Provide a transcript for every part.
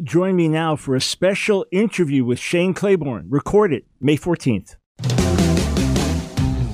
Join me now for a special interview with Shane Claiborne, recorded May 14th.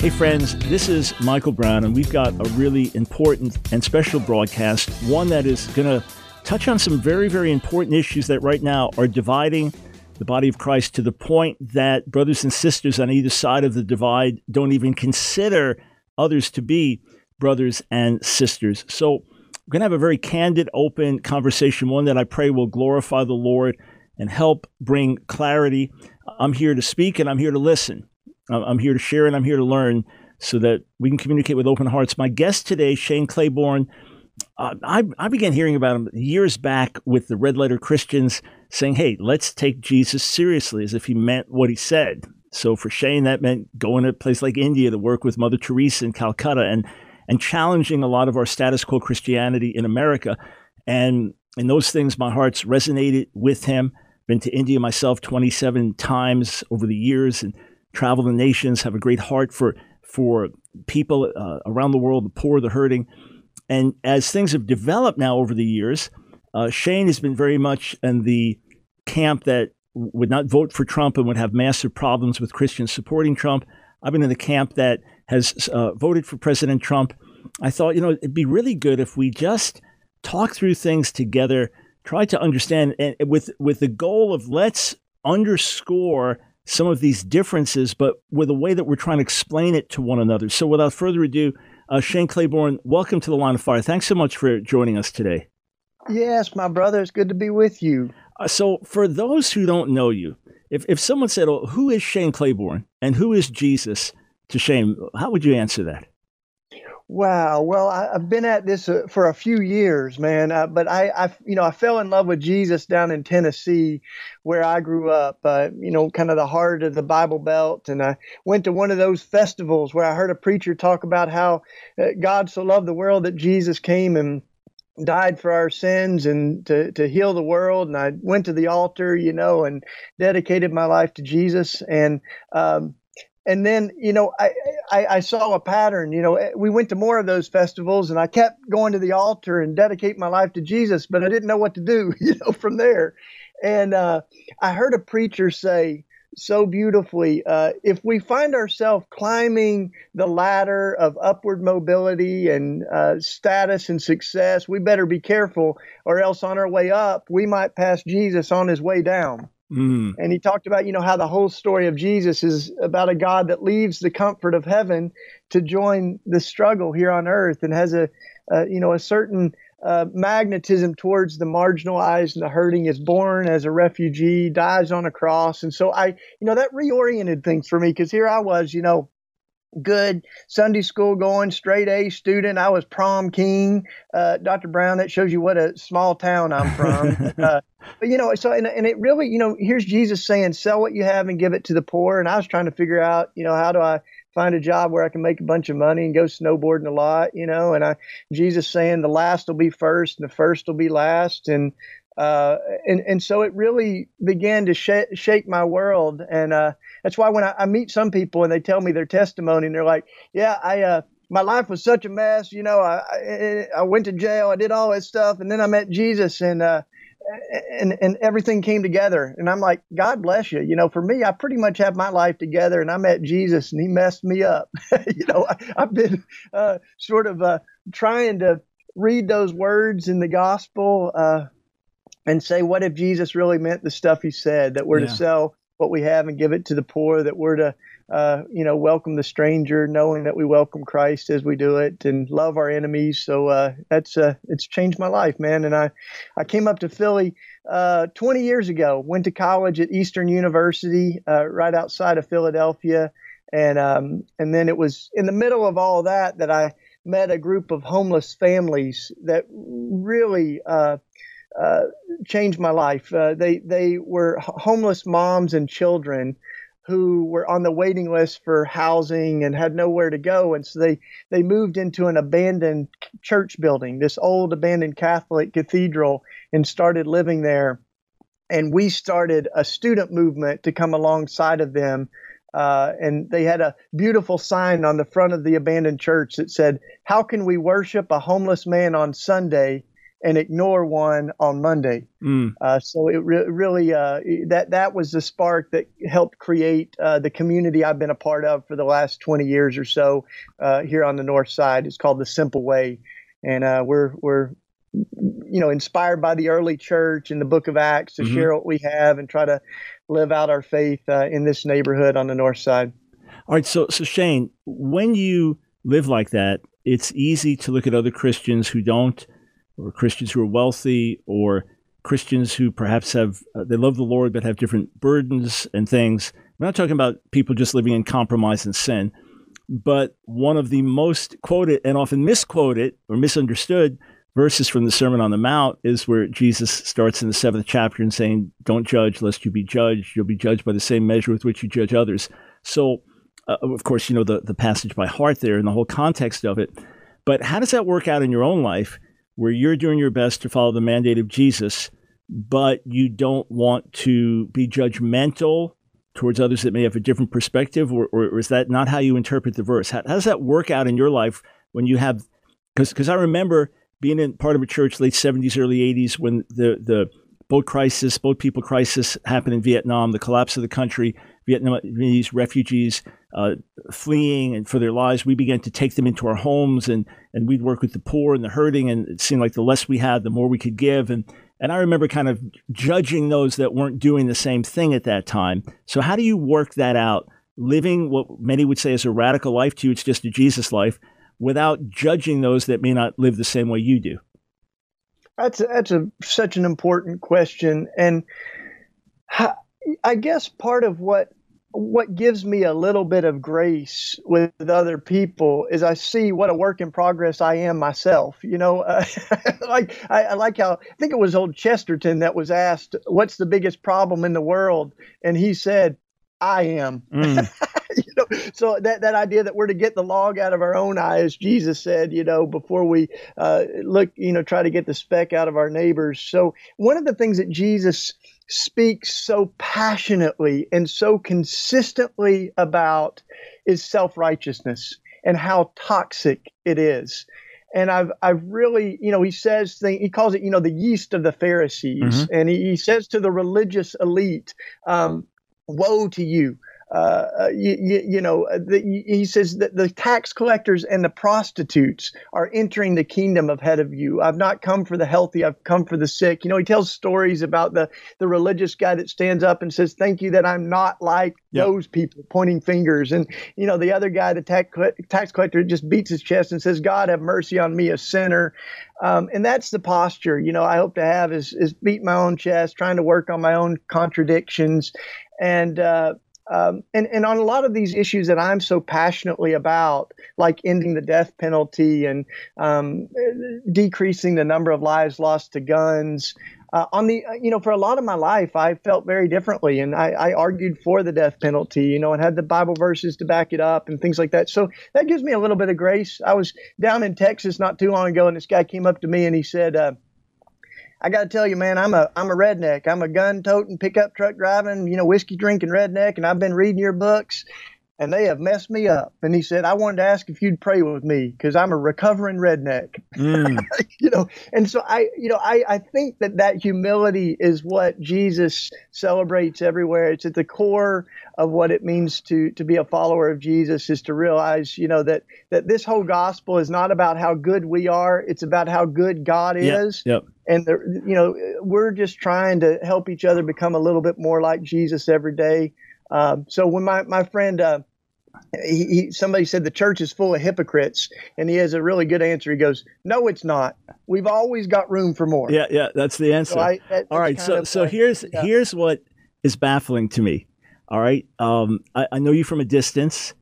Hey, friends, this is Michael Brown, and we've got a really important and special broadcast, one that is going to touch on some very, very important issues that right now are dividing the body of Christ to the point that brothers and sisters on either side of the divide don't even consider others to be brothers and sisters. So, we're going to have a very candid, open conversation, one that I pray will glorify the Lord and help bring clarity. I'm here to speak and I'm here to listen. I'm here to share and I'm here to learn so that we can communicate with open hearts. My guest today, Shane Claiborne, uh, I, I began hearing about him years back with the Red Letter Christians saying, hey, let's take Jesus seriously as if he meant what he said. So for Shane, that meant going to a place like India to work with Mother Teresa in Calcutta and, and challenging a lot of our status quo Christianity in America. And in those things, my heart's resonated with him. Been to India myself 27 times over the years and travel the nations, have a great heart for for people uh, around the world, the poor, the hurting. And as things have developed now over the years, uh, Shane has been very much in the camp that would not vote for Trump and would have massive problems with Christians supporting Trump. I've been in the camp that has uh, voted for President Trump. I thought, you know, it'd be really good if we just talk through things together, try to understand, and with with the goal of let's underscore some of these differences, but with a way that we're trying to explain it to one another. So, without further ado, uh, Shane Claiborne, welcome to the Line of Fire. Thanks so much for joining us today. Yes, my brother, it's good to be with you. Uh, so, for those who don't know you, if, if someone said, oh, Who is Shane Claiborne and who is Jesus to Shane, how would you answer that? Wow. Well, I, have been at this uh, for a few years, man. Uh, but I, I, you know, I fell in love with Jesus down in Tennessee, where I grew up. Uh, you know, kind of the heart of the Bible Belt, and I went to one of those festivals where I heard a preacher talk about how uh, God so loved the world that Jesus came and died for our sins and to, to heal the world. And I went to the altar, you know, and dedicated my life to Jesus. And um, and then you know I, I, I saw a pattern you know eh, we went to more of those festivals and i kept going to the altar and dedicate my life to jesus but i didn't know what to do you know from there. And uh, i heard a preacher say so beautifully uh, if we find ourselves climbing the ladder of upward mobility and uh, status and success we better be careful or else on our way up we might pass jesus on his way down Mm. And he talked about, you know, how the whole story of Jesus is about a God that leaves the comfort of heaven to join the struggle here on earth and has a, you know, a certain uh, magnetism towards the marginalized and the hurting is born as a refugee, dies on a cross. And so I, you know, that reoriented things for me because here I was, you know, good Sunday school going, straight A student. I was prom king. Uh, Dr. Brown, that shows you what a small town I'm from. uh, but, you know, so, and, and it really, you know, here's Jesus saying, sell what you have and give it to the poor. And I was trying to figure out, you know, how do I find a job where I can make a bunch of money and go snowboarding a lot, you know, and I, Jesus saying the last will be first and the first will be last. And, uh, and and so it really began to sh- shake my world, and uh, that's why when I, I, meet some people and they tell me their testimony, and they're like, "Yeah, I uh, my life was such a mess, you know, I, I, I went to jail, I did all this stuff, and then I met Jesus, and uh, and and everything came together, and I'm like, God bless you, you know. For me, I pretty much have my life together, and I met Jesus, and He messed me up, you know. I, have been uh, sort of trying to read those words in the gospel and say, what if Jesus really meant the stuff he said, that we're yeah. to sell what we have and give it to the poor, that we're to, uh, you know, welcome the stranger, knowing that we welcome Christ as we do it and love our enemies. So uh, that's uh, it's changed my life, man. And I, I came up to Philly uh, 20 years ago, went to college at Eastern University, uh, right outside of Philadelphia, and um, and then it was in the middle of all that that I met a group of homeless families that really uh, changed my life. Uh, they they were homeless moms and children who were on the waiting list for housing and had nowhere to go, and so they they moved into an abandoned church building, this old abandoned Catholic cathedral, and started living there. And we started a student movement to come alongside of them. Uh, and they had a beautiful sign on the front of the abandoned church that said, How can we worship a homeless man on Sunday and ignore one on Monday. Mm. Uh, so it re- really uh, that that was the spark that helped create uh, the community I've been a part of for the last 20 years or so uh, here on the north side. It's called the Simple Way, and uh, we're we're you know inspired by the early church and the Book of Acts to mm-hmm. share what we have and try to live out our faith uh, in this neighborhood on the north side. All right, so so Shane, when you live like that, it's easy to look at other Christians who don't or Christians who are wealthy, or Christians who perhaps have uh, they love the Lord but have different burdens and things. I'm not talking about people just living in compromise and sin, but one of the most quoted and often misquoted or misunderstood verses from the Sermon on the Mount is where Jesus starts in the seventh chapter and saying, "Don't judge, lest you be judged. You'll be judged by the same measure with which you judge others." So, uh, of course, you know the the passage by heart there and the whole context of it. But how does that work out in your own life? Where you're doing your best to follow the mandate of Jesus, but you don't want to be judgmental towards others that may have a different perspective, or, or is that not how you interpret the verse? How, how does that work out in your life when you have? Because I remember being in part of a church late 70s, early 80s when the the boat crisis, boat people crisis happened in Vietnam, the collapse of the country, Vietnamese refugees uh, fleeing and for their lives. We began to take them into our homes and, and we'd work with the poor and the hurting. And it seemed like the less we had, the more we could give. And, and I remember kind of judging those that weren't doing the same thing at that time. So, how do you work that out? Living what many would say is a radical life to you, it's just a Jesus life, without judging those that may not live the same way you do. That's a, that's a such an important question, and I guess part of what what gives me a little bit of grace with other people is I see what a work in progress I am myself. You know, uh, like I, I, like how I think it was old Chesterton that was asked, "What's the biggest problem in the world?" and he said, "I am." Mm. you know, so that that idea that we're to get the log out of our own eye, as Jesus said, you know, before we uh, look, you know, try to get the speck out of our neighbors. So one of the things that Jesus speaks so passionately and so consistently about is self-righteousness and how toxic it is. And I've I've really, you know, he says thing, he calls it, you know, the yeast of the Pharisees, mm-hmm. and he, he says to the religious elite, um, "Woe to you! Uh, uh you, you, know, uh, the, he says that the tax collectors and the prostitutes are entering the kingdom ahead of you. I've not come for the healthy, I've come for the sick. You know, he tells stories about the, the religious guy that stands up and says, Thank you that I'm not like yep. those people, pointing fingers. And, you know, the other guy, the tax, tax collector, just beats his chest and says, God, have mercy on me, a sinner. Um, and that's the posture, you know, I hope to have is, is beat my own chest, trying to work on my own contradictions. And, uh, um, and, and on a lot of these issues that I'm so passionately about, like ending the death penalty and um, decreasing the number of lives lost to guns, uh, on the you know for a lot of my life I felt very differently, and I, I, argued for the death penalty, you know, and had the Bible verses to back it up and things like that. So that gives me a little bit of grace. I was down in Texas not too long ago, and this guy came up to me and he said. Uh, I got to tell you, man, I'm a I'm a redneck. I'm a gun toting, pickup truck driving, you know, whiskey drinking redneck, and I've been reading your books and they have messed me up. And he said, I wanted to ask if you'd pray with me because I'm a recovering redneck. Mm. you know, and so I, you know, I, I think that that humility is what Jesus celebrates everywhere. It's at the core of what it means to to be a follower of Jesus is to realize, you know, that that this whole gospel is not about how good we are. It's about how good God is. Yep. And the, you know, we're just trying to help each other become a little bit more like Jesus every day. Um, so when my my friend uh, he, he, somebody said the church is full of hypocrites, and he has a really good answer. He goes, "No, it's not. We've always got room for more." Yeah, yeah, that's the answer. So I, that, All right, so so here's yeah. here's what is baffling to me. All right, um, I, I know you from a distance,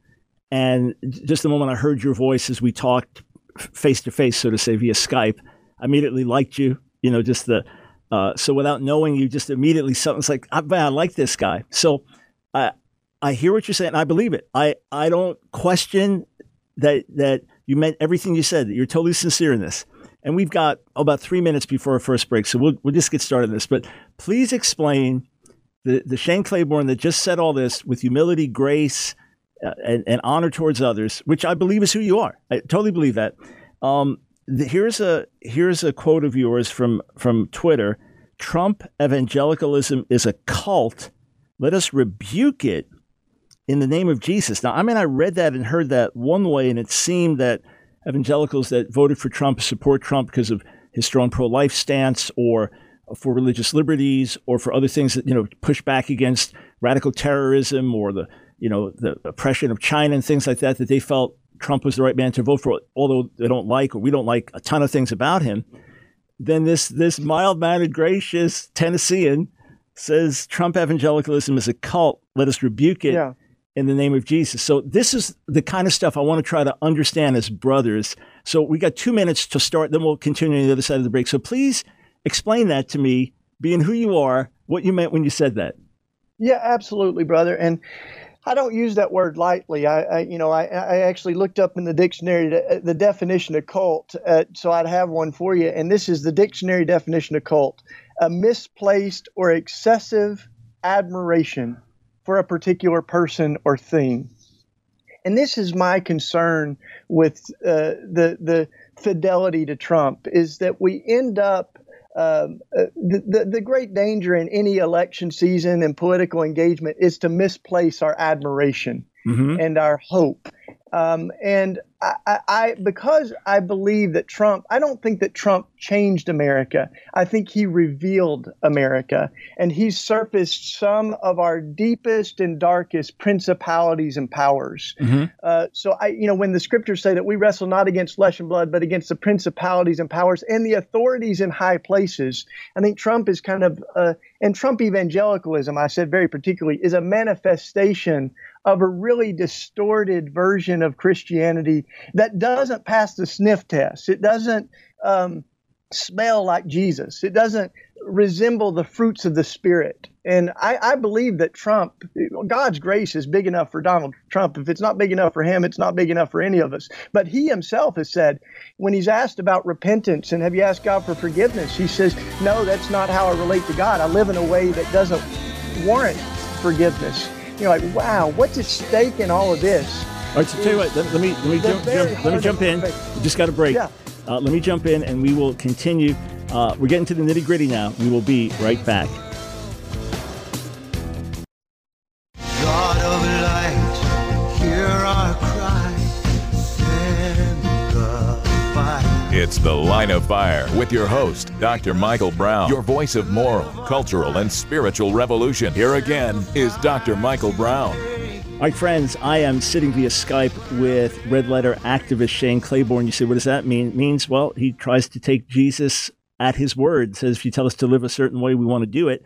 and just the moment I heard your voice as we talked face to face, so to say, via Skype, I immediately liked you. You know, just the Uh, so without knowing, you just immediately something's like, I, I like this guy. So I I hear what you're saying. I believe it. I I don't question that that you meant everything you said. That you're totally sincere in this. And we've got about three minutes before our first break, so we'll we'll just get started on this. But please explain the the Shane Claiborne that just said all this with humility, grace, uh, and, and, honor towards others, which I believe is who you are. I totally believe that. Um, the, here's a here's a quote of yours from from Twitter. Trump evangelicalism is a cult. Let us rebuke it in the name of Jesus. Now, I mean, I read that and heard that one way, and it seemed that evangelicals that voted for Trump support Trump because of his strong pro-life stance, or for religious liberties, or for other things that you know push back against radical terrorism or the you know the oppression of China and things like that. That they felt Trump was the right man to vote for, although they don't like or we don't like a ton of things about him. Then this this mild-mannered, gracious Tennessean says Trump evangelicalism is a cult. Let us rebuke it. Yeah in the name of Jesus. So this is the kind of stuff I want to try to understand as brothers. So we got two minutes to start, then we'll continue on the other side of the break. So please explain that to me, being who you are, what you meant when you said that. Yeah, absolutely, brother. And I don't use that word lightly. I, I you know, I, I, actually looked up in the dictionary the, the definition of cult, uh, so I'd have one for you. And this is the dictionary definition of cult: a misplaced or excessive admiration for a particular person or thing. And this is my concern with uh, the the fidelity to Trump is that we end up um, uh, the, the, the great danger in any election season and political engagement is to misplace our admiration mm-hmm. and our hope. Um, and I, I, because I believe that Trump, I don't think that Trump changed America. I think he revealed America, and he surfaced some of our deepest and darkest principalities and powers. Mm-hmm. Uh, so I, you know, when the scriptures say that we wrestle not against flesh and blood, but against the principalities and powers and the authorities in high places, I think Trump is kind of, uh, and Trump evangelicalism, I said very particularly, is a manifestation of a really distorted version of Christianity that doesn't pass the sniff test. It doesn't um, smell like Jesus. It doesn't resemble the fruits of the Spirit. And I, I, believe that Trump, God's grace is big enough for Donald Trump. If it's not big enough for him, it's not big enough for any of us. But he himself has said, when he's asked about repentance and have you asked God for forgiveness, he says, No, that's not how I relate to God. I live in a way that doesn't warrant forgiveness. You're like, wow, what's at stake in all of this? All right, so tell you what, let, let me let me jump, jump let me jump in. We just got a break. Yeah. Uh, let me jump in, and we will continue. Uh, we're getting to the nitty gritty now. We will be right back. It's The Line of Fire with your host, Dr. Michael Brown, your voice of moral, cultural, and spiritual revolution. Here again is Dr. Michael Brown. All right, friends, I am sitting via Skype with red letter activist Shane Claiborne. You say, what does that mean? It means, well, he tries to take Jesus at his word, says if you tell us to live a certain way, we want to do it.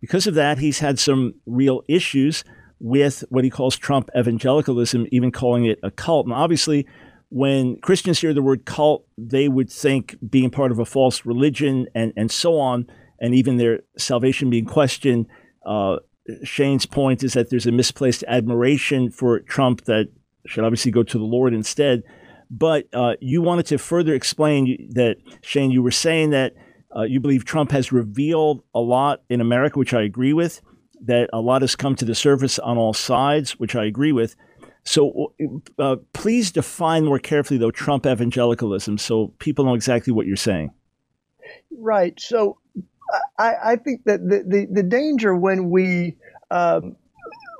Because of that, he's had some real issues with what he calls Trump evangelicalism, even calling it a cult. And obviously, when Christians hear the word cult, they would think being part of a false religion and, and so on, and even their salvation being questioned. Uh, Shane's point is that there's a misplaced admiration for Trump that should obviously go to the Lord instead. But uh, you wanted to further explain that, Shane, you were saying that uh, you believe Trump has revealed a lot in America, which I agree with, that a lot has come to the surface on all sides, which I agree with. So uh, please define more carefully, though, Trump evangelicalism so people know exactly what you're saying. Right. So I, I think that the, the, the danger when we um,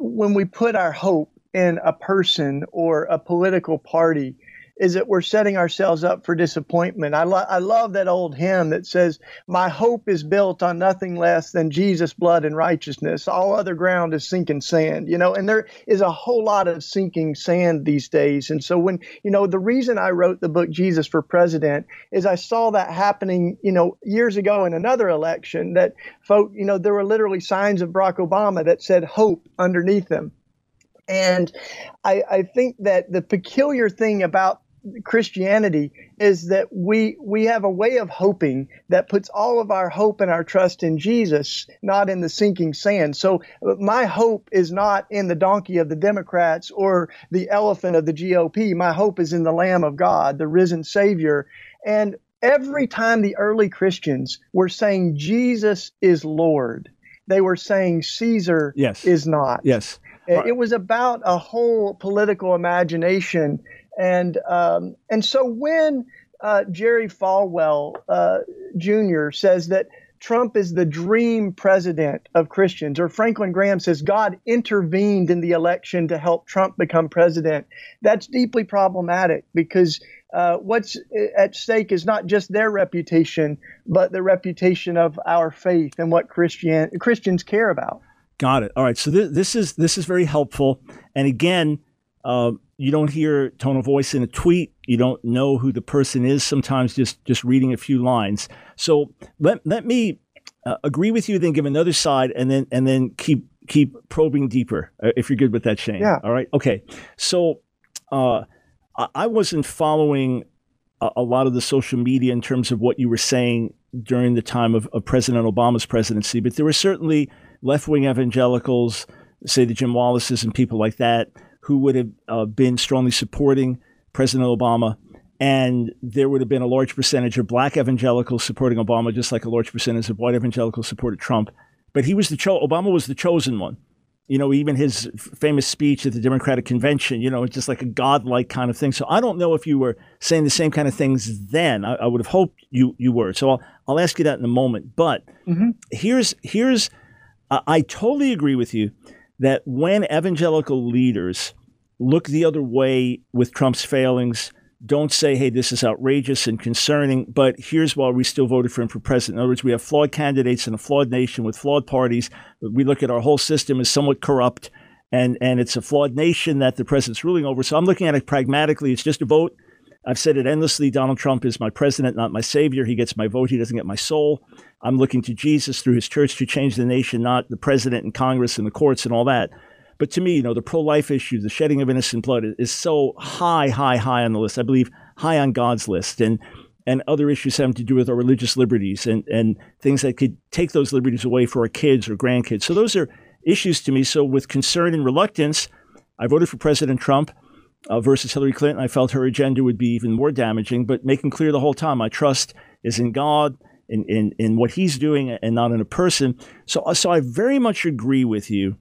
when we put our hope in a person or a political party is that we're setting ourselves up for disappointment. I, lo- I love that old hymn that says, My hope is built on nothing less than Jesus' blood and righteousness. All other ground is sinking sand, you know, and there is a whole lot of sinking sand these days. And so, when, you know, the reason I wrote the book Jesus for President is I saw that happening, you know, years ago in another election that folk, you know, there were literally signs of Barack Obama that said hope underneath them. And I, I think that the peculiar thing about Christianity is that we we have a way of hoping that puts all of our hope and our trust in Jesus, not in the sinking sand. So my hope is not in the donkey of the Democrats or the elephant of the GOP. My hope is in the Lamb of God, the risen Savior. And every time the early Christians were saying Jesus is Lord, they were saying Caesar yes. is not. Yes. It was about a whole political imagination, and um, and so when uh, Jerry Falwell uh, Jr. says that Trump is the dream president of Christians, or Franklin Graham says God intervened in the election to help Trump become president, that's deeply problematic because uh, what's at stake is not just their reputation, but the reputation of our faith and what Christian Christians care about. Got it. All right. So th- this is this is very helpful. And again, uh, you don't hear tone of voice in a tweet. You don't know who the person is. Sometimes just just reading a few lines. So let let me uh, agree with you, then give another side, and then and then keep keep probing deeper. Uh, if you're good with that, Shane. Yeah. All right. Okay. So uh, I wasn't following a, a lot of the social media in terms of what you were saying during the time of, of President Obama's presidency, but there were certainly left wing evangelicals, say the Jim Wallaces and people like that, who would have uh, been strongly supporting President Obama. And there would have been a large percentage of black evangelicals supporting Obama, just like a large percentage of white evangelicals supported Trump. But he was the cho- Obama was the chosen one. You know, even his famous speech at the Democratic Convention, you know, it's just like a godlike kind of thing. So I don't know if you were saying the same kind of things then. I, I would have hoped you you were. So I'll I'll ask you that in a moment. But mm-hmm. here's here's I totally agree with you that when evangelical leaders look the other way with Trump's failings, don't say, hey, this is outrageous and concerning, but here's why we still voted for him for president. In other words, we have flawed candidates in a flawed nation with flawed parties. We look at our whole system as somewhat corrupt, and, and it's a flawed nation that the president's ruling over. So I'm looking at it pragmatically. It's just a vote. I've said it endlessly. Donald Trump is my president, not my savior. He gets my vote. He doesn't get my soul. I'm looking to Jesus through his church to change the nation, not the president and Congress and the courts and all that. But to me, you know, the pro life issue, the shedding of innocent blood is so high, high, high on the list. I believe high on God's list. And and other issues having to do with our religious liberties and, and things that could take those liberties away for our kids or grandkids. So those are issues to me. So with concern and reluctance, I voted for President Trump uh, versus Hillary Clinton. I felt her agenda would be even more damaging, but making clear the whole time my trust is in God, in, in, in what he's doing, and not in a person. So, so I very much agree with you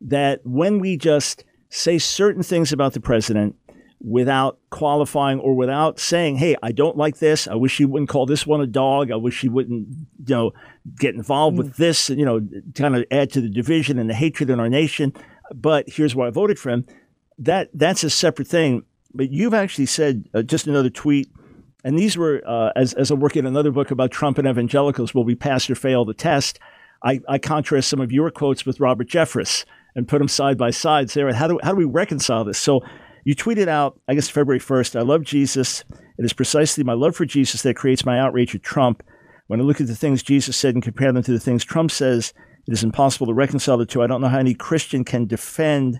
that when we just say certain things about the president without qualifying or without saying, hey, I don't like this. I wish he wouldn't call this one a dog. I wish he wouldn't, you know, get involved mm. with this, you know, kind of add to the division and the hatred in our nation. But here's why I voted for him that that's a separate thing. But you've actually said uh, just another tweet, and these were uh, as as I'm working another book about Trump and evangelicals. Will we pass or fail the test? I, I contrast some of your quotes with Robert Jeffress and put them side by side. Sarah, how do how do we reconcile this? So you tweeted out, I guess February first. I love Jesus. It is precisely my love for Jesus that creates my outrage at Trump. When I look at the things Jesus said and compare them to the things Trump says, it is impossible to reconcile the two. I don't know how any Christian can defend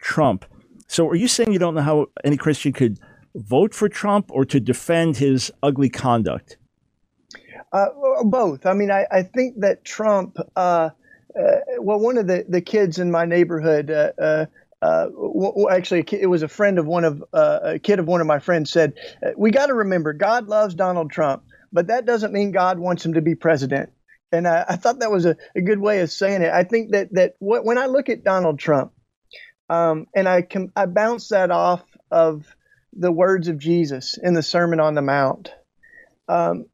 Trump. So are you saying you don't know how any Christian could vote for Trump or to defend his ugly conduct? Uh, both. I mean, I, I think that Trump, uh, uh, well, one of the, the kids in my neighborhood, uh, uh, uh, actually, it was a friend of one of a kid of one of my friends said, "We got to remember, God loves Donald Trump, but that doesn't mean God wants him to be president." And I, I thought that was a, a, good way of saying it. I think that that when I look at Donald Trump, um, and I can I bounce that off of the words of Jesus in the Sermon on the Mount. Um,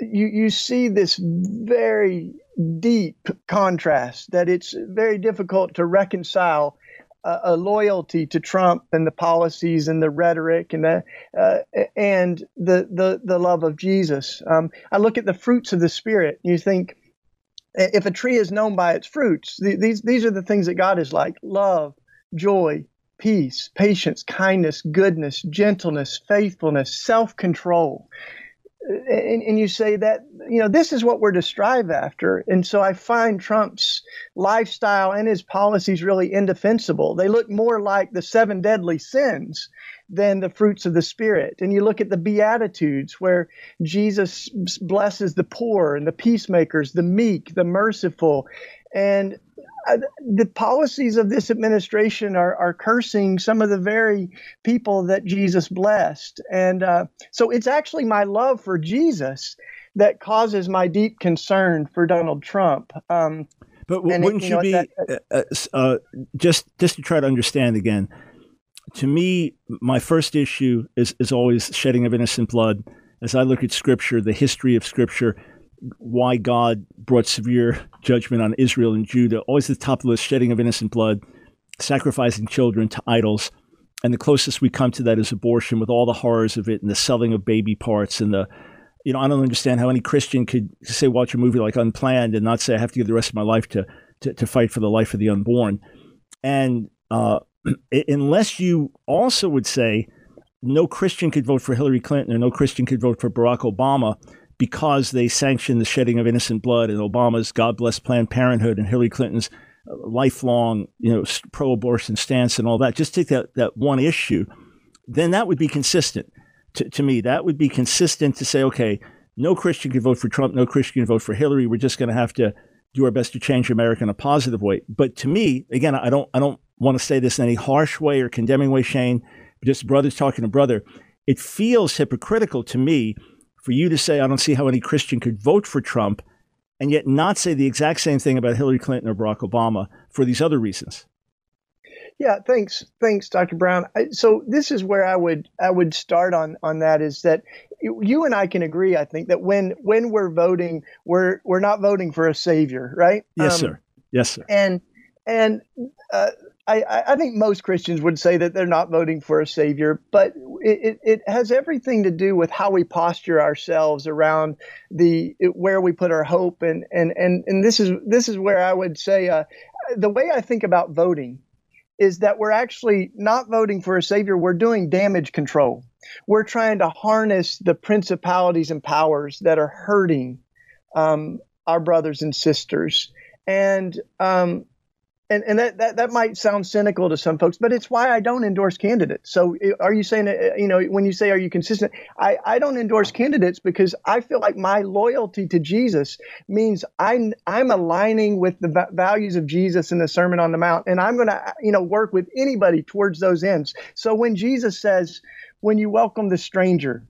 you you see this very deep contrast that it's very difficult to reconcile a, a loyalty to Trump and the policies and the rhetoric and the uh, and the the the love of Jesus. Um, I look at the fruits of the Spirit. You think if a tree is known by its fruits, these, these are the things that God is like love, joy, peace, patience, kindness, goodness, gentleness, faithfulness, self control. And, and you say that you know this is what we're to strive after. And so i find trump's lifestyle and his policies really indefensible. They look more like the seven deadly sins than the fruits of the spirit. And you look at the beatitudes where jesus blesses the poor and the peacemakers the meek the merciful. And the policies of this administration are, are cursing some of the very people that Jesus blessed. And uh, so it's actually my love for Jesus that causes my deep concern for Donald Trump. Um, but wouldn't it, you, you know, be that, uh, uh, uh, just just to try to understand again? To me, my first issue is is always shedding of innocent blood. As I look at Scripture, the history of Scripture, why God brought severe judgment on Israel and Judah. Always at the top of the list, shedding of innocent blood, sacrificing children to idols. And the closest we come to that is abortion with all the horrors of it and the selling of baby parts and the, you know, I don't understand how any Christian could say, watch a movie like Unplanned and not say, I have to give the rest of my life to, to, to fight for the life of the unborn. And uh, unless you also would say, no Christian could vote for Hillary Clinton or no Christian could vote for Barack Obama, because they sanctioned the shedding of innocent blood and Obama's God bless Planned Parenthood and Hillary Clinton's uh, lifelong, you know, pro-abortion stance and all that. Just take that that one issue, then that would be consistent to, to me. That would be consistent to say, okay, no Christian can vote for Trump, no Christian can vote for Hillary. We're just going to have to do our best to change America in a positive way. But to me, again, I don't I don't want to say this in any harsh way or condemning way, Shane. Just brothers talking to brother. It feels hypocritical to me for you to say, I don't see how any Christian could vote for Trump, and yet not say the exact same thing about Hillary Clinton or Barack Obama for these other reasons. Yeah, thanks, thanks, Dr. Brown. So this is where I would I would start on on that is that you and I can agree. I think that when when we're voting, we're we're not voting for a savior, right? Yes, um, sir. Yes, sir. And and uh, I, I, think most Christians would say that they're not voting for a savior, but it, it, has everything to do with how we posture ourselves around the where we put our hope, and and and and this is this is where I would say uh, the way I think about voting is that we're actually not voting for a savior. We're doing damage control. We're trying to harness the principalities and powers that are hurting um, our brothers and sisters, and um, and and that, that that might sound cynical to some folks, but it's why I don't endorse candidates. So eh, are you saying that, you know when you say are you consistent? I I don't endorse candidates because I feel like my loyalty to Jesus means I'm I'm aligning with the values of Jesus in the Sermon on the Mount, and I'm going to you know work with anybody towards those ends. So when Jesus says, "When you welcome the stranger,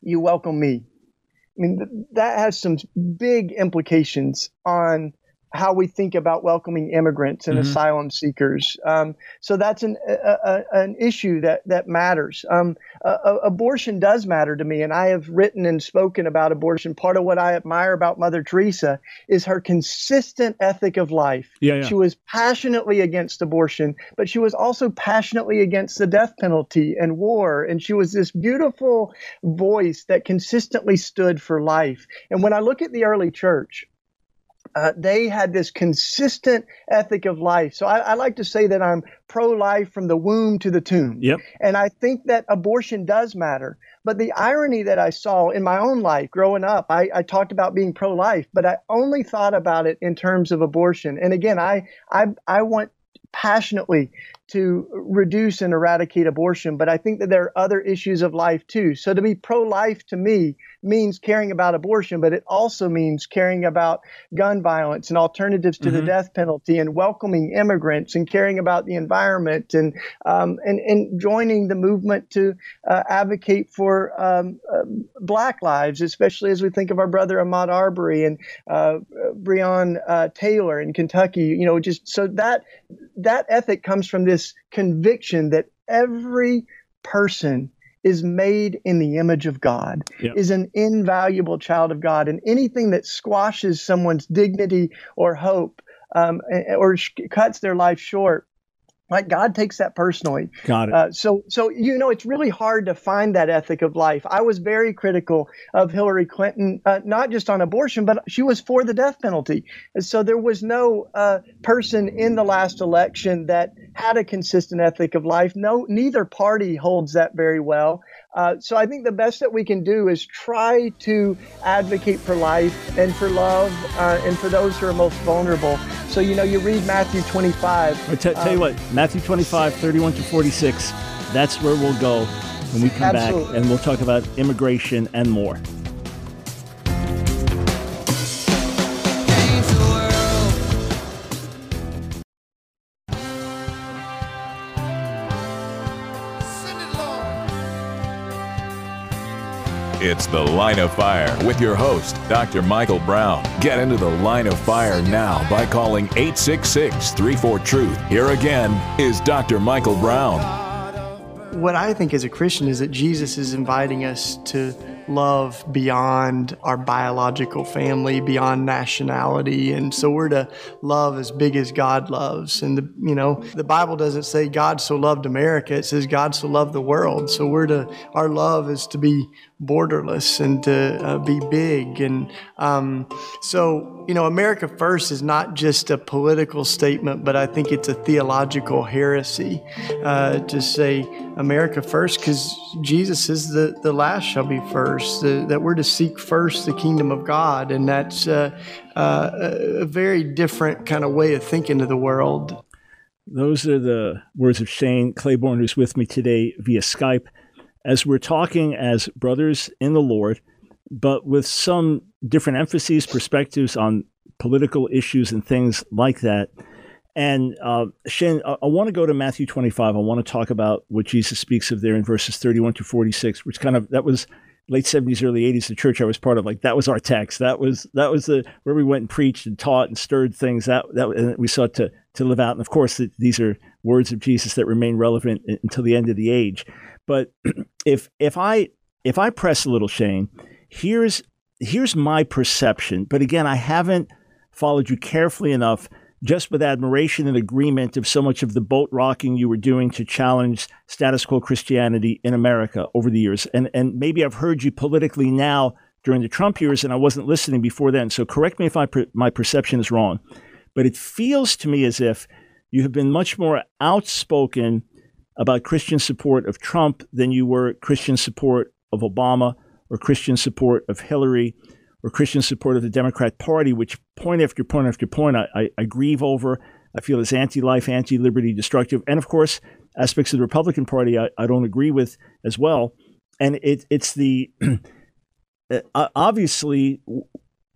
you welcome me," I mean that has some big implications on how we think about welcoming immigrants and mm-hmm. asylum seekers. Um, so that's an a, a, an issue that that matters. Um, abortion does matter to me, and I have written and spoken about abortion. Part of what I admire about Mother Teresa is her consistent ethic of life. Yeah, yeah. She was passionately against abortion, but she was also passionately against the death penalty and war, and she was this beautiful voice that consistently stood for life. And when I look at the early church, uh, they had this consistent ethic of life. So I, I like to say that I'm pro life from the womb to the tomb. Yep. And I think that abortion does matter. But the irony that I saw in my own life growing up, I, I talked about being pro life, but I only thought about it in terms of abortion. And again, I, I, I want passionately to reduce and eradicate abortion, but I think that there are other issues of life too. So to be pro life to me means caring about abortion, but it also means caring about gun violence and alternatives to mm-hmm. the death penalty and welcoming immigrants and caring about the environment and um, and, and joining the movement to uh, advocate for um, uh, black lives, especially as we think of our brother Ahmaud Arbery and uh, Breonna uh, Taylor in Kentucky. You know, just so that that ethic comes from this conviction that every person is made in the image of God, yep. is an invaluable child of God, and anything that squashes someone's dignity or hope um, or sh- cuts their life short like God takes that personally. Got it. Uh, so, so you know, it's really hard to find that ethic of life. I was very critical of Hillary Clinton, uh, not just on abortion, but she was for the death penalty. And so there was no uh, person in the last election that had a consistent ethic of life. No, neither party holds that very well. Uh, so I think the best that we can do is try to advocate for life and for love uh, and for those who are most vulnerable. So, you know, you read Matthew 25. T- tell um, you what, Matthew 25, 31 to 46, that's where we'll go when we come absolutely. back and we'll talk about immigration and more. It's The Line of Fire with your host, Dr. Michael Brown. Get into the line of fire now by calling 866 34 Truth. Here again is Dr. Michael Brown. What I think as a Christian is that Jesus is inviting us to love beyond our biological family, beyond nationality. And so we're to love as big as God loves. And, the, you know, the Bible doesn't say God so loved America, it says God so loved the world. So we're to, our love is to be borderless and to uh, be big. And um, so, you know, America First is not just a political statement, but I think it's a theological heresy uh, to say America first because Jesus is the, the last shall be first, the, that we're to seek first the kingdom of God. And that's uh, uh a very different kind of way of thinking of the world. Those are the words of Shane Claiborne, who's with me today via Skype as we're talking as brothers in the Lord, but with some different emphases, perspectives on political issues and things like that. And uh, Shane, I, I want to go to Matthew 25. I want to talk about what Jesus speaks of there in verses 31 to 46, which kind of that was late 70s, early 80s. The church I was part of, like that was our text. That was that was the where we went and preached and taught and stirred things. That that we sought to to live out. And of course, the, these are words of Jesus that remain relevant until the end of the age. But if if I if I press a little, Shane, here's here's my perception. But again, I haven't followed you carefully enough just with admiration and agreement of so much of the boat rocking you were doing to challenge status quo Christianity in America over the years. And and maybe I've heard you politically now during the Trump years, and I wasn't listening before then. So correct me if I my perception is wrong, but it feels to me as if you have been much more outspoken about Christian support of Trump than you were Christian support of Obama or Christian support of Hillary or Christian support of the Democrat Party, which point after point after point I, I, I grieve over. I feel is anti life, anti liberty, destructive. And of course, aspects of the Republican Party I, I don't agree with as well. And it, it's the uh, obviously,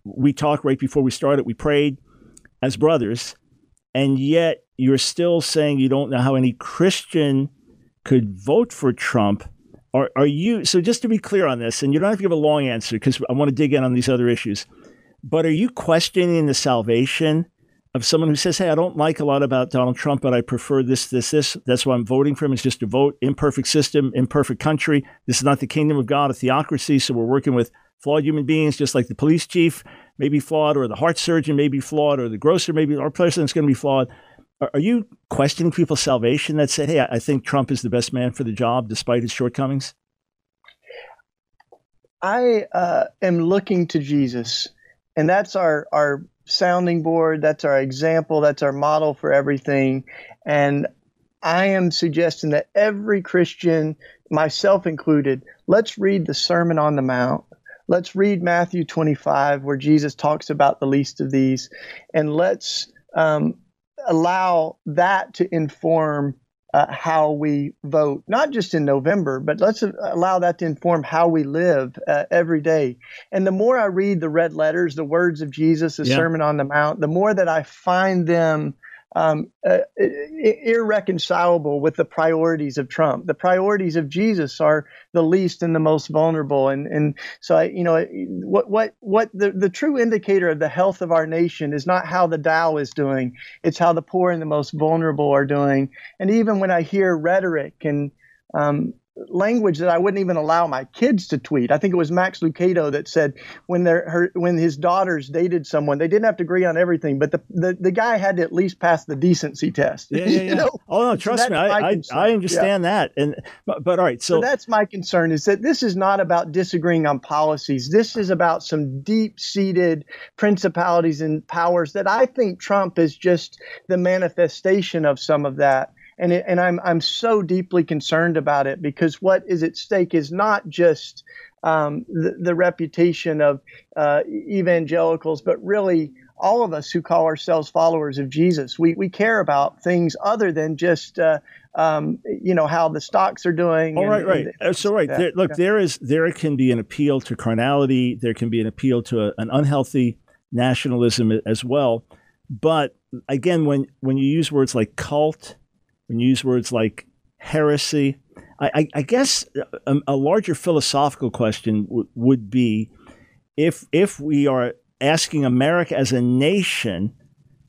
we talked right before we started, we prayed as brothers, and yet you're still saying you don't know how any Christian could vote for Trump. Are, are you so just to be clear on this, and you don't have to give a long answer because I want to dig in on these other issues, but are you questioning the salvation of someone who says, Hey, I don't like a lot about Donald Trump, but I prefer this, this, this. That's why I'm voting for him. It's just a vote, imperfect system, imperfect country. This is not the kingdom of God, a theocracy. So we're working with flawed human beings, just like the police chief may be flawed, or the heart surgeon may be flawed, or the grocer maybe our president's going to be flawed. Are, you questioning people's salvation that said, hey, I think Trump is the best man for the job despite his shortcomings? I uh, am looking to Jesus, and that's our, our sounding board, that's our example, that's our model for everything. And I am suggesting that every Christian, myself included, let's read the Sermon on the Mount. Let's read Matthew 25, where Jesus talks about the least of these, and let's um, allow that to inform uh, how we vote, not just in November, but let's allow that to inform how we live uh, every day. And the more I read the red letters, the words of Jesus, the yeah. Sermon on the Mount, the more that I find them um, uh, irreconcilable with the priorities of Trump. The priorities of Jesus are the least and the most vulnerable, and and so I, you know what what what the the true indicator of the health of our nation is not how the Dow is doing; it's how the poor and the most vulnerable are doing. And even when I hear rhetoric and um, language that I wouldn't even allow my kids to tweet. I think it was Max Lucado that said when their her, when his daughters dated someone, they didn't have to agree on everything, but the the, the guy had to at least pass the decency test. Yeah, yeah, yeah. know? Oh no, trust so me, I, I, I understand yeah. that. And but, but all right, so, so that's my concern is that this is not about disagreeing on policies. This is about some deep seated principalities and powers that I think Trump is just the manifestation of some of that and it, and I'm I'm so deeply concerned about it because what is at stake is not just um, the, the, reputation of uh, evangelicals, but really all of us who call ourselves followers of Jesus. We, we care about things other than just, uh, um, you know, how the stocks are doing. All and, right, right. And, so, right. There, look, yeah. there is there can be an appeal to carnality. There can be an appeal to a, an unhealthy nationalism as well. But again, when when you use words like cult, when you use words like heresy, I, I guess a, a, larger philosophical question w- would be if if we are asking America as a nation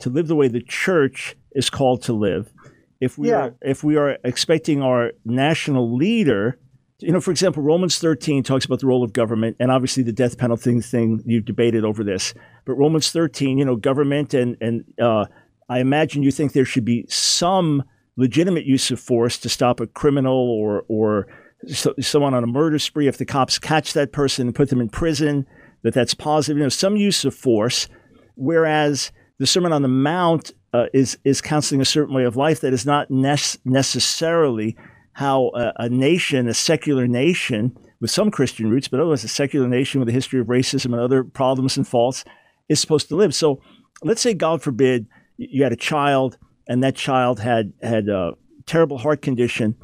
to live the way the church is called to live, if we yeah. are if we are expecting our national leader, you know, for example, Romans 13 talks about the role of government, and obviously the death penalty thing you debated over this. But Romans 13, you know, government and and uh, I imagine you think there should be some legitimate use of force to stop a criminal or or so, someone on a murder spree. If the cops catch that person and put them in prison, that that's positive. You know, some use of force. Whereas the Sermon on the Mount uh, is is counseling a certain way of life that is not ne- necessarily how a, a, nation, a secular nation with some Christian roots, but otherwise a secular nation with a history of racism and other problems and faults, is supposed to live. So, let's say, God forbid, you had a child and that child had had a terrible heart condition,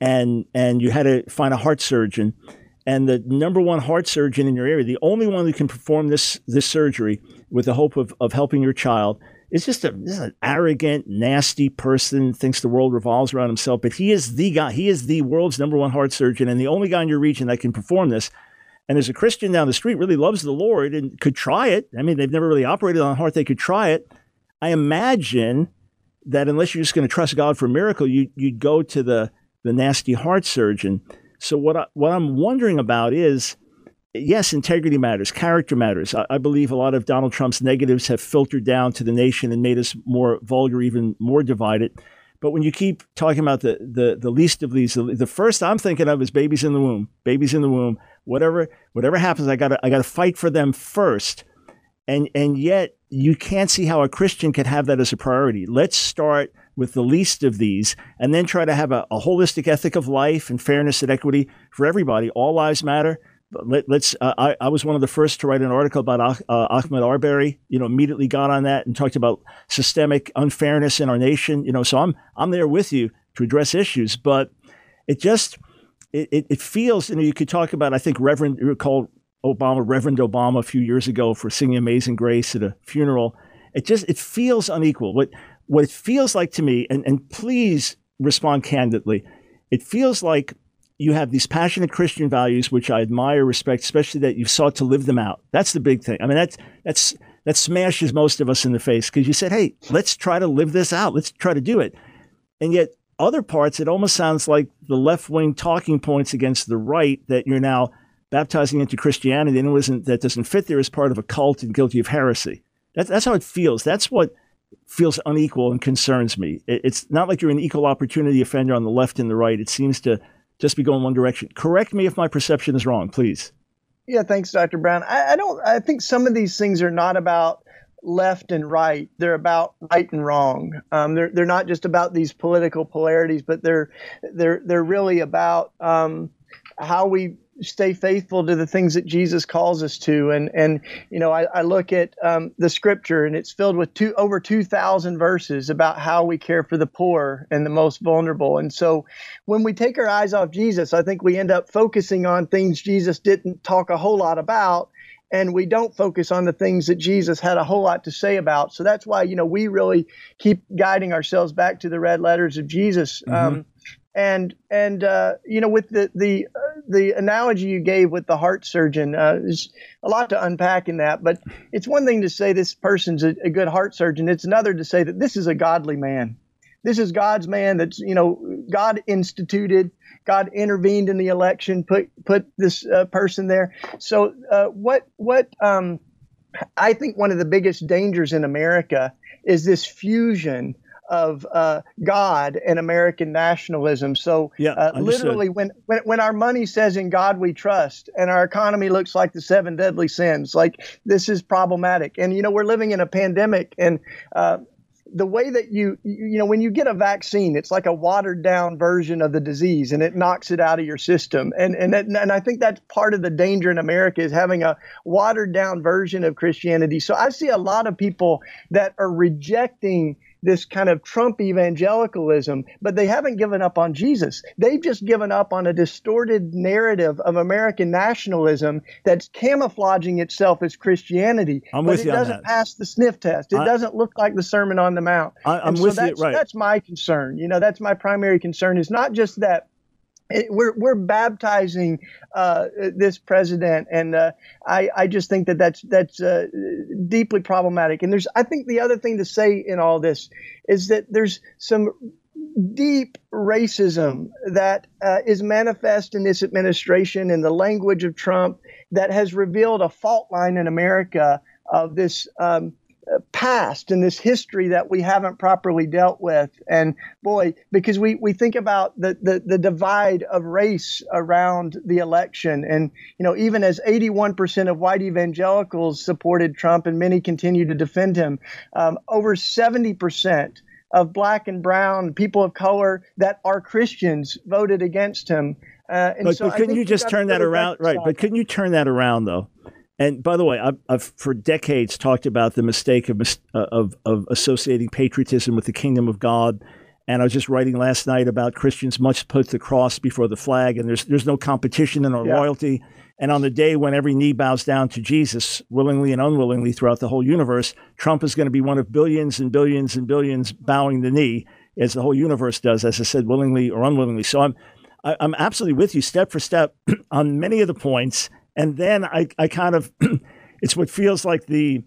and and you had to find a heart surgeon, and the number one heart surgeon in your area, the only one who can perform this this surgery with the hope of, of helping your child, is just, a, just an arrogant, nasty person. Thinks the world revolves around himself, but he is the guy. He is the world's number one heart surgeon, and the only guy in your region that can perform this. And there's a Christian down the street really loves the Lord and could try it. I mean, they've never really operated on a heart; they could try it. I imagine that unless you're just going to trust God for a miracle, you, you'd go to the, the nasty heart surgeon. So what I, what I'm wondering about is, yes, integrity matters, character matters. I, I, believe a lot of Donald Trump's negatives have filtered down to the nation and made us more vulgar, even more divided. But when you keep talking about the the, the least of these, the, first I'm thinking of is babies in the womb. Babies in the womb. Whatever whatever happens, I gotta I gotta fight for them first. And and yet you can't see how a Christian could have that as a priority. Let's start with the least of these and then try to have a, a holistic ethic of life and fairness and equity for everybody. All lives matter. Let, us uh, I, I, was one of the first to write an article about uh, Ahmaud Arbery. You know, immediately got on that and talked about systemic unfairness in our nation. You know, so I'm I'm there with you to address issues, but it just it, it, it feels. You know, you could talk about. I think Reverend called Obama, Reverend Obama, a few years ago for singing "Amazing Grace" at a funeral. It just it feels unequal. What what it feels like to me, and and please respond candidly. It feels like you have these passionate Christian values, which I admire, respect, especially that you've sought to live them out. That's the big thing. I mean, that's that's that smashes most of us in the face because you said, "Hey, let's try to live this out. Let's try to do it," and yet other parts, it almost sounds like the left wing talking points against the right that you're now baptizing into Christianity, anyone isn't, that doesn't fit there is part of a cult and guilty of heresy. That's, that's how it feels. That's what feels unequal and concerns me. It, it's not like you're an equal opportunity offender on the left and the right. It seems to just be going one direction. Correct me if my perception is wrong, please. Yeah, thanks, Dr. Brown. I, I don't. I think some of these things are not about left and right. They're about right and wrong. Um, they're they're not just about these political polarities, but they're they're they're really about um, how we stay faithful to the things that Jesus calls us to. And and you know, I, I look at um, the scripture, and it's filled with two over two thousand verses about how we care for the poor and the most vulnerable. And so, when we take our eyes off Jesus, I think we end up focusing on things Jesus didn't talk a whole lot about. And we don't focus on the things that Jesus had a whole lot to say about. So that's why, you know, we really keep guiding ourselves back to the red letters of Jesus. Mm-hmm. Um, and and uh, you know with the the the analogy you gave with the heart surgeon uh, there's a lot to unpack in that but it's one thing to say this person's a, a, good heart surgeon. It's another to say that this is a godly man. This is god's man that's you know god instituted god intervened in the election put put this uh, person there. So uh, what what um, i think one of the biggest dangers in america is this fusion of uh, God and American nationalism. So, yeah, uh, literally, when, when when our money says "In God We Trust" and our economy looks like the seven deadly sins, like this is problematic. And you know, we're living in a pandemic, and uh, the way that you you know when you get a vaccine it's like a watered down version of the disease and it knocks it out of your system and and that, and I think that's part of the danger in America is having a watered down version of Christianity so I see a lot of people that are rejecting this kind of Trump evangelicalism, but they haven't given up on Jesus. They've just given up on a distorted narrative of American nationalism that's camouflaging itself as Christianity. I'm but with it you on doesn't pass the sniff test. It I- doesn't look like the Sermon on the Mount. I, I'm And so with you, right? That's my concern. You know, that's my primary concern. Is not just that we're we're baptizing uh, this president, and uh, I I just think that that's that's uh, deeply problematic. And there's I think the other thing to say in all this is that there's some deep racism that uh, is manifest in this administration in the language of Trump that has revealed a fault line in America of this. Um, past and this history that we haven't properly dealt with and boy because we we think about the, the the divide of race around the election and you know even as 81% of white evangelicals supported Trump and many continue to defend him um, over 70% of black and brown people of color that are Christians voted against him uh, and But, so but couldn't you just turn that around? Right. But couldn't you turn that around, though? And by the way, I've, I've for decades talked about the mistake of, uh, of, of associating patriotism with the kingdom of God. And I was just writing last night about Christians must put the cross before the flag, and there's there's no competition in our Yeah. loyalty. And on the day when every knee bows down to Jesus, willingly and unwillingly throughout the whole universe, Trump is going to be one of billions and billions and billions bowing the knee, as the whole universe does, as I said, willingly or unwillingly. So I'm I, I'm absolutely with you, step for step, on many of the points. And then I, I kind of, it's what feels like the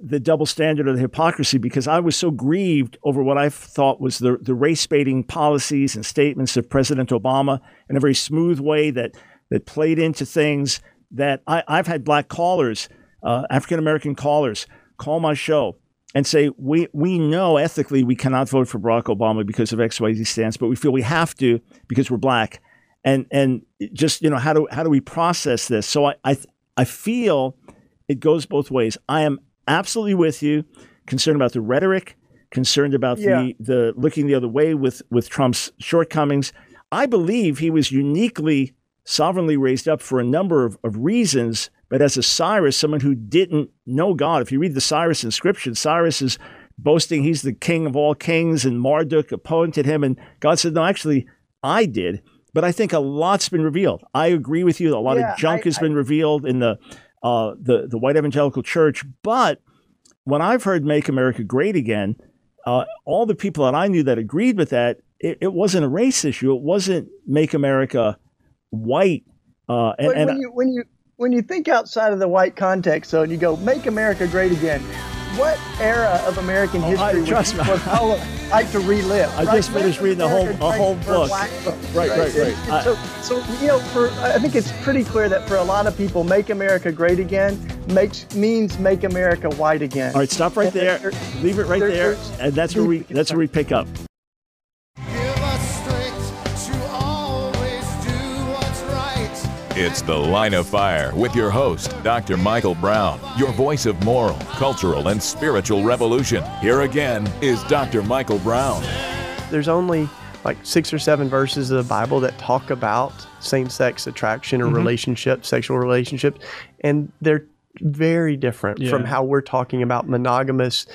the double standard of the hypocrisy because I was so grieved over what I thought was the the race baiting policies and statements of President Obama in a very smooth way that that played into things that I, I've had black callers, uh, African American callers, call my show and say we we know ethically we cannot vote for Barack Obama because of X Y Z stance, but we feel we have to because we're black, and and just you know how do how do we process this? So I I I feel it goes both ways. I am absolutely with you, concerned about the rhetoric, concerned about Yeah. the the looking the other way with with Trump's shortcomings. I believe he was uniquely sovereignly raised up for a number of, of reasons. But as a Cyrus, someone who didn't know God, if you read the Cyrus inscription, Cyrus is boasting he's the king of all kings, and Marduk appointed him. And God said, No, actually, I did. But I think a lot's been revealed. I agree with you. A lot Yeah, of junk I- has I- been revealed in the, uh, the the white evangelical church. But when I've heard "Make America Great Again," uh, all the people that I knew that agreed with that, it, it wasn't a race issue. It wasn't "Make America White." Uh, and, But and when you when you when you think outside of the white context, though, and you go, "Make America Great Again," what era of American Oh, I- history would trust me. people like to relive? I right? just finished reading the whole- a whole book. Right, right, right. And I- so, so you know, for I think it's pretty clear that for a lot of people, "Make America Great Again" makes means "Make America White Again." all right, stop right there. Leave it right there- there, and that's where we that's where we pick up. It's The Line of Fire with your host, Dr. Michael Brown, your voice of moral, cultural, and spiritual revolution. Here again is Dr. Michael Brown. there's only like six or seven verses of the Bible that talk about same-sex attraction or Mm-hmm. relationships, sexual relationships, and they're very different from how we're talking about monogamous,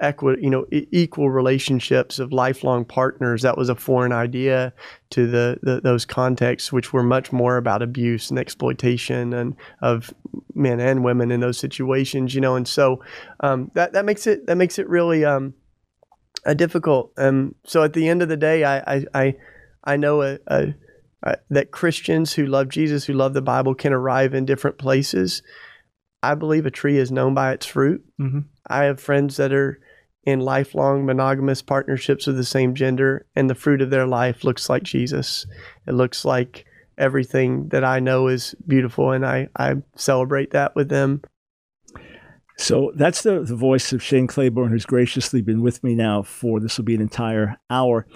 equi- you know, e- equal relationships of lifelong partners. That was a foreign idea to the, the those contexts, which were much more about abuse and exploitation and of men and women in those situations. You know, and so um, that that makes it that makes it really. Um, uh, difficult. Um, so at the end of the day, I I I, I know a, a, a, that Christians who love Jesus, who love the Bible, can arrive in different places. I believe a tree is known by its fruit. Mhm. I have friends that are in lifelong monogamous partnerships of the same gender, and the fruit of their life looks like Jesus. It looks like everything that I know is beautiful, and I, I celebrate that with them. So that's the, the voice of Shane Claiborne, who's graciously been with me now for this will be an entire hour.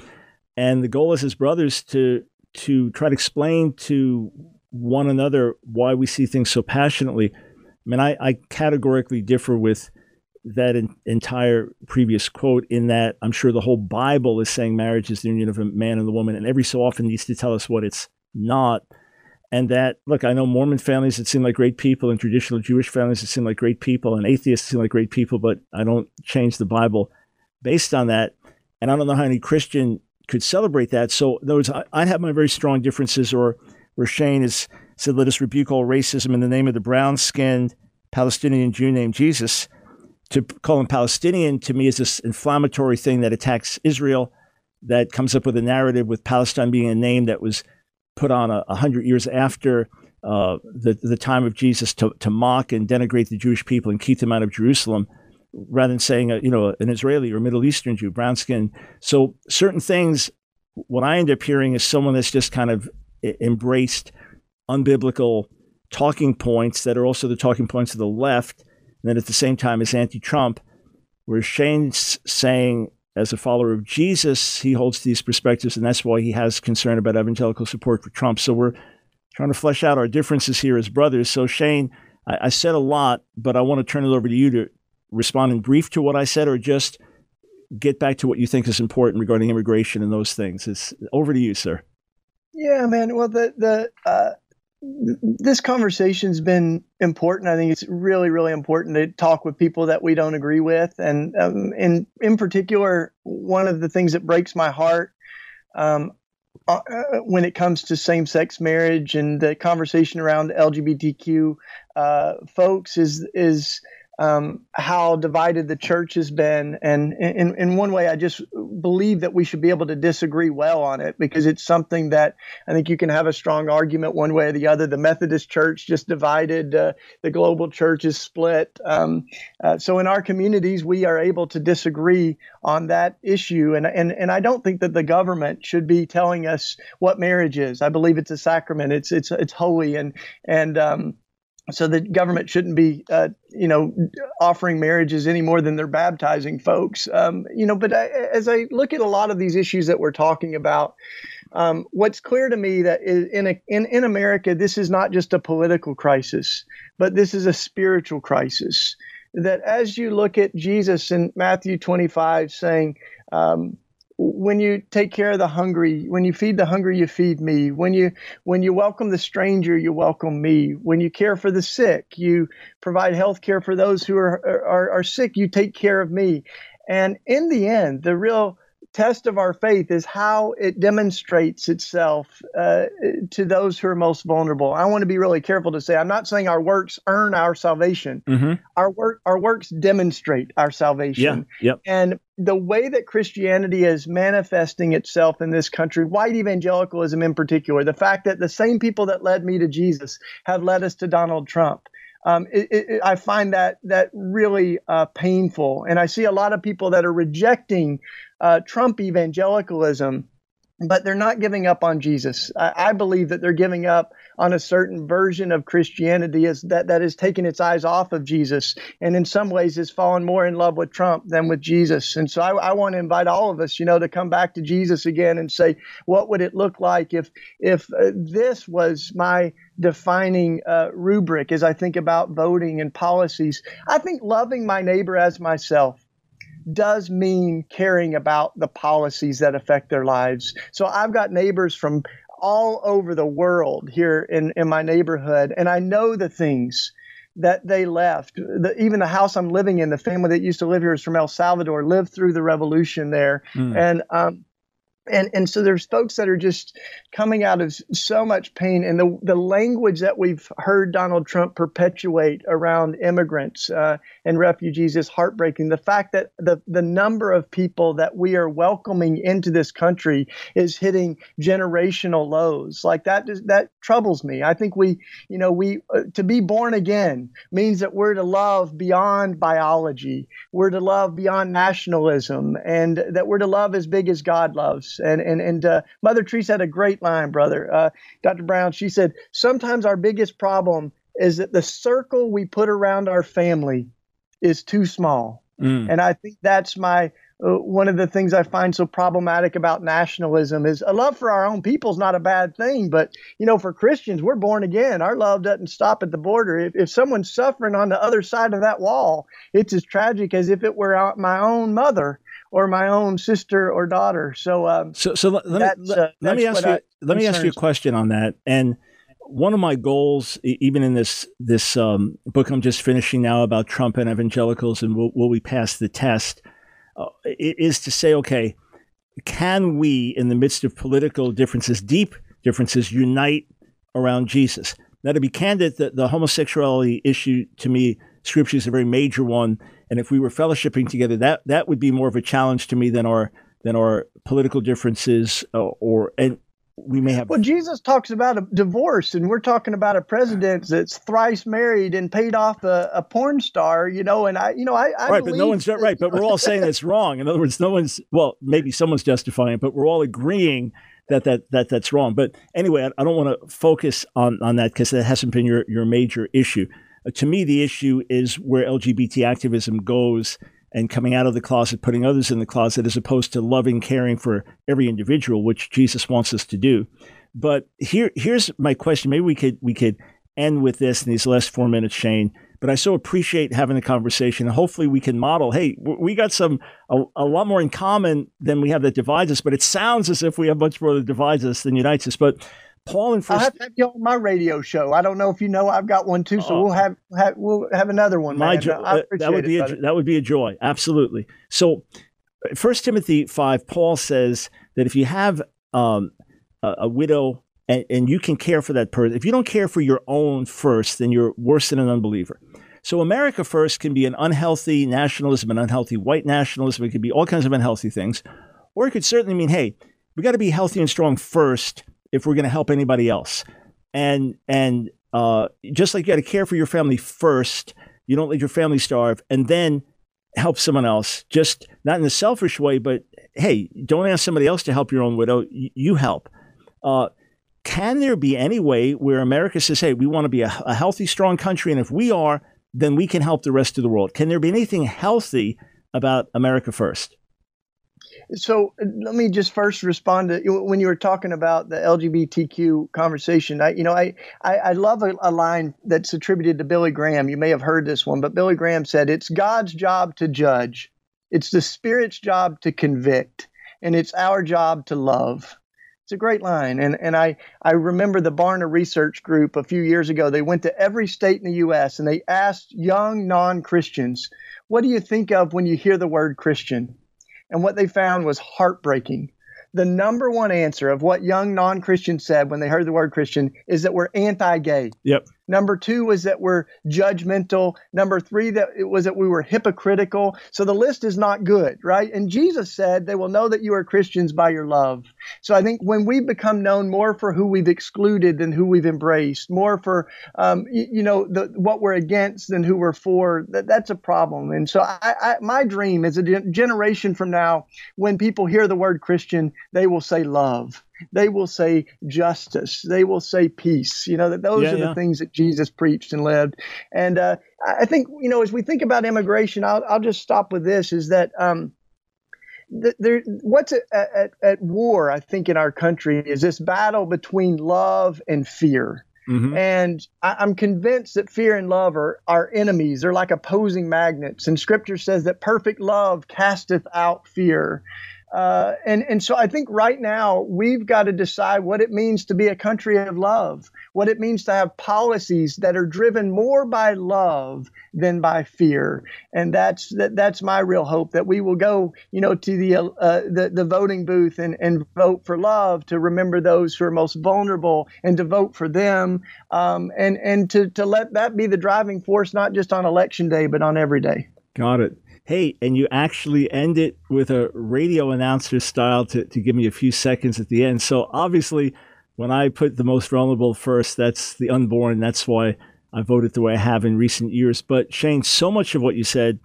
And the goal is as brothers to to try to explain to one another why we see things so passionately. I mean, I, I categorically differ with that in, entire previous quote in that I'm sure the whole Bible is saying marriage is the union of a man and a woman, and every so often needs to tell us what it's not. And that, look, I know Mormon families that seem like great people, and traditional Jewish families that seem like great people, and atheists seem like great people, but I don't change the Bible based on that. And I don't know how any Christian could celebrate that. So, in other words, I, I have my very strong differences, or where Shane has said, let us rebuke all racism in the name of the brown skinned Palestinian Jew named Jesus to call him Palestinian to me is this inflammatory thing that attacks Israel, that comes up with a narrative with Palestine being a name that was put on a, a hundred years after uh, the the time of Jesus to, to mock and denigrate the Jewish people and keep them out of Jerusalem, rather than saying a, you know an Israeli or Middle Eastern Jew, brown skin. So certain things, what I end up hearing is someone that's just kind of embraced unbiblical talking points that are also the talking points of the left and then at the same time is anti-Trump, where Shane's saying as a follower of Jesus, he holds these perspectives, and that's why he has concern about evangelical support for Trump. So we're trying to flesh out our differences here as brothers. So Shane, I, I said a lot, but I want to turn it over to you to respond in brief to what I said, or just get back to what you think is important regarding immigration and those things. It's over to you, sir. Yeah, man. Well, the the uh, this conversation's been important. I think it's really, really important to talk with people that we don't agree with, and um, in in particular, one of the things that breaks my heart um, uh, when it comes to same-sex marriage and the conversation around LGBTQ uh, folks is is um, how divided the church has been. And in, in one way, I just believe that we should be able to disagree well on it because it's something that I think you can have a strong argument one way or the other. The Methodist Church just divided, uh, the global church is split. Um, uh, so in our communities, we are able to disagree on that issue. And, and, and I don't think that the government should be telling us what marriage is. I believe it's a sacrament. It's, it's, it's holy. And, and, um, so the government shouldn't be, uh, you know, offering marriages any more than they're baptizing folks. Um, you know, but I, as I look at a lot of these issues that we're talking about, um, what's clear to me that in, a, in in America, this is not just a political crisis, but this is a spiritual crisis. That as you look at Jesus in Matthew 25 saying, um, when you take care of the hungry when you feed the hungry you feed me. When you when you welcome the stranger you welcome me. When you care for the sick you provide health care for those who are, are are sick you take care of me. And in the end the real test of our faith is how it demonstrates itself uh, to those who are most vulnerable. I want to be really careful to say I'm not saying our works earn our salvation. Mm-hmm. Our work our works demonstrate our salvation. Yeah. Yep. And the way that Christianity is manifesting itself in this country, white evangelicalism in particular, the fact that the same people that led me to Jesus have led us to Donald Trump. Um, it, it, I find that that really uh, painful, and I see a lot of people that are rejecting uh, Trump evangelicalism, but they're not giving up on Jesus. I, I, believe that they're giving up on a certain version of Christianity is that that has taken its eyes off of Jesus, and in some ways has fallen more in love with Trump than with Jesus. And so I, I want to invite all of us, you know, to come back to Jesus again and say, what would it look like if if uh, this was my defining uh, rubric as I think about voting and policies? I think loving my neighbor as myself does mean caring about the policies that affect their lives. So I've got neighbors from all over the world here in, in my neighborhood, and I know the things that they left. The, even the house I'm living in, the family that used to live here is from El Salvador, lived through the revolution there. Mm. And um, and and so there's folks that are just coming out of so much pain. And the the language that we've heard Donald Trump perpetuate around immigrants uh, and refugees is heartbreaking. The fact that the the number of people that we are welcoming into this country is hitting generational lows. Like that that troubles me. I think we you know we uh, to be born again means that we're to love beyond biology. We're to love beyond nationalism and that we're to love as big as God loves and and and uh, Mother Teresa had a great line, brother. Uh, Dr. Brown, she said, sometimes our biggest problem is that the circle we put around our family is too small. Mm. And I think that's my uh, one of the things I find so problematic about nationalism is a love for our own people is not a bad thing, but you know, for Christians, we're born again. Our love doesn't stop at the border. If, if someone's suffering on the other side of that wall, it's as tragic as if it were my own mother or my own sister or daughter. So, um, so, so let, let me let, uh, let me ask you I, let me ask you a question on that. And one of my goals, even in this this um, book I'm just finishing now about Trump and evangelicals and will, will we pass the test, uh, is to say, okay, can we, in the midst of political differences, deep differences, unite around Jesus? Now, to be candid, the, the homosexuality issue to me, Scripture is a very major one, and if we were fellowshipping together, that that would be more of a challenge to me than our than our political differences, uh, or and we may have. Well, Jesus talks about a divorce, and we're talking about a president that's thrice married and paid off a, a porn star. You know, and I, you know, I, I right, but no one's that, right. But we're all saying it's wrong. In other words, no one's well, maybe someone's justifying it, but we're all agreeing that that that that's wrong. But anyway, I, I don't want to focus on on that because that hasn't been your your major issue. To me, the issue is where LGBT activism goes and coming out of the closet, putting others in the closet, as opposed to loving, caring for every individual, which Jesus wants us to do. But here, here's my question. Maybe we could we could end with this in these last four minutes, Shane. But I so appreciate having a conversation. Hopefully, we can model. Hey, we got some a, a, lot more in common than we have that divides us. But it sounds as if we have much more that divides us than unites us. But Paul and First. I have to have you on my radio show. I don't know if you know I've got one too, so uh, we'll have, have, we'll have another one. My jo- uh, that would be it, a, that would be a joy. Absolutely. So, First Timothy five, Paul says that if you have um, a, a, widow and, and you can care for that person, if you don't care for your own first, then you're worse than an unbeliever. So America first can be an unhealthy nationalism, an unhealthy white nationalism. It could be all kinds of unhealthy things, or it could certainly mean, hey, we got to be healthy and strong first if we're going to help anybody else. And and uh, just like you got to care for your family first, you don't let your family starve, and then help someone else. Just not in a selfish way, but hey, don't ask somebody else to help your own widow. You help. Uh, can there be any way where America says, hey, we want to be a, a healthy, strong country, and if we are, then we can help the rest of the world? Can there be anything healthy about America first? So uh, let me just first respond to when you were talking about the LGBTQ conversation. I, you know, I I, I love a, a, line that's attributed to Billy Graham. You may have heard this one, but Billy Graham said, "It's God's job to judge, it's the Spirit's job to convict, and it's our job to love." It's a great line, and and I I remember the Barna Research Group a few years ago. They went to every state in the U.S. and they asked young non Christians, "What do you think of when you hear the word Christian?" And what they found was heartbreaking. The number one answer of what young non Christians said when they heard the word Christian is that we're anti gay. Yep. Number two was that we're judgmental. Number three, that it was that we were hypocritical. So the list is not good, right? And Jesus said, they will know that you are Christians by your love. So I think when we become known more for who we've excluded than who we've embraced, more for, um, you, you, know, the, what we're against than who we're for, that, that's a problem. And so I, I, my dream is a generation from now, when people hear the word Christian, they will say love they will say justice. They will say peace. You know that those yeah, are yeah. the things that Jesus preached and lived. And uh, I think you know as we think about immigration, I'll, I'll just stop with this: is that um, there, what's at, at, at, war, I think, in our country is this battle between love and fear. Mm-hmm. And I, am convinced that fear and love are, are enemies. They're like opposing magnets. And scripture says that perfect love casteth out fear. Uh, and and so I think right now we've got to decide what it means to be a country of love, what it means to have policies that are driven more by love than by fear, and that's that, that's my real hope that we will go, you know, to the uh, the, the voting booth and, and vote for love, to remember those who are most vulnerable, and to vote for them, um, and and to to let that be the driving force, not just on election day, but on every day. Got it hey, and you actually end it with a radio announcer style to, to give me a few seconds at the end. So obviously, when I put the most vulnerable first, that's the unborn. That's why I voted the way I have in recent years. But Shane, so much of what you said,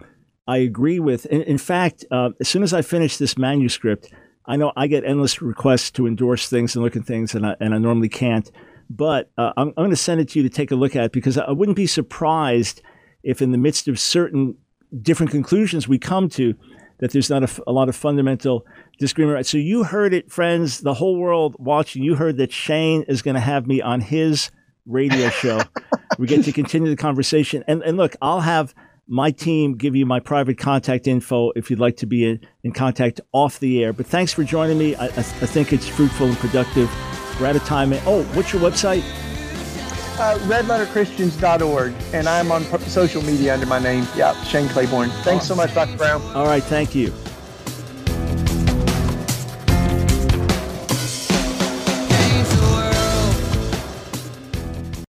I agree with. In, in fact, uh, as soon as I finish this manuscript, I know I get endless requests to endorse things and look at things, and I, and I normally can't. But uh, I'm, I'm going to send it to you to take a look at because I wouldn't be surprised if, in the midst of certain different conclusions we come to that there's not a, a lot of fundamental disagreement. So you heard it, friends, the whole world watching. You heard that Shane is going to have me on his radio show. we get to continue the conversation. And, and look, I'll have my team give you my private contact info if you'd like to be in, in contact off the air. But thanks for joining me. I, I, I think it's fruitful and productive. We're out of time. Oh, what's your website? Uh, redletterchristians.org. And I'm on social media under my name. Yeah, Shane Claiborne. Thanks so much, Dr. Brown. All right. Thank you.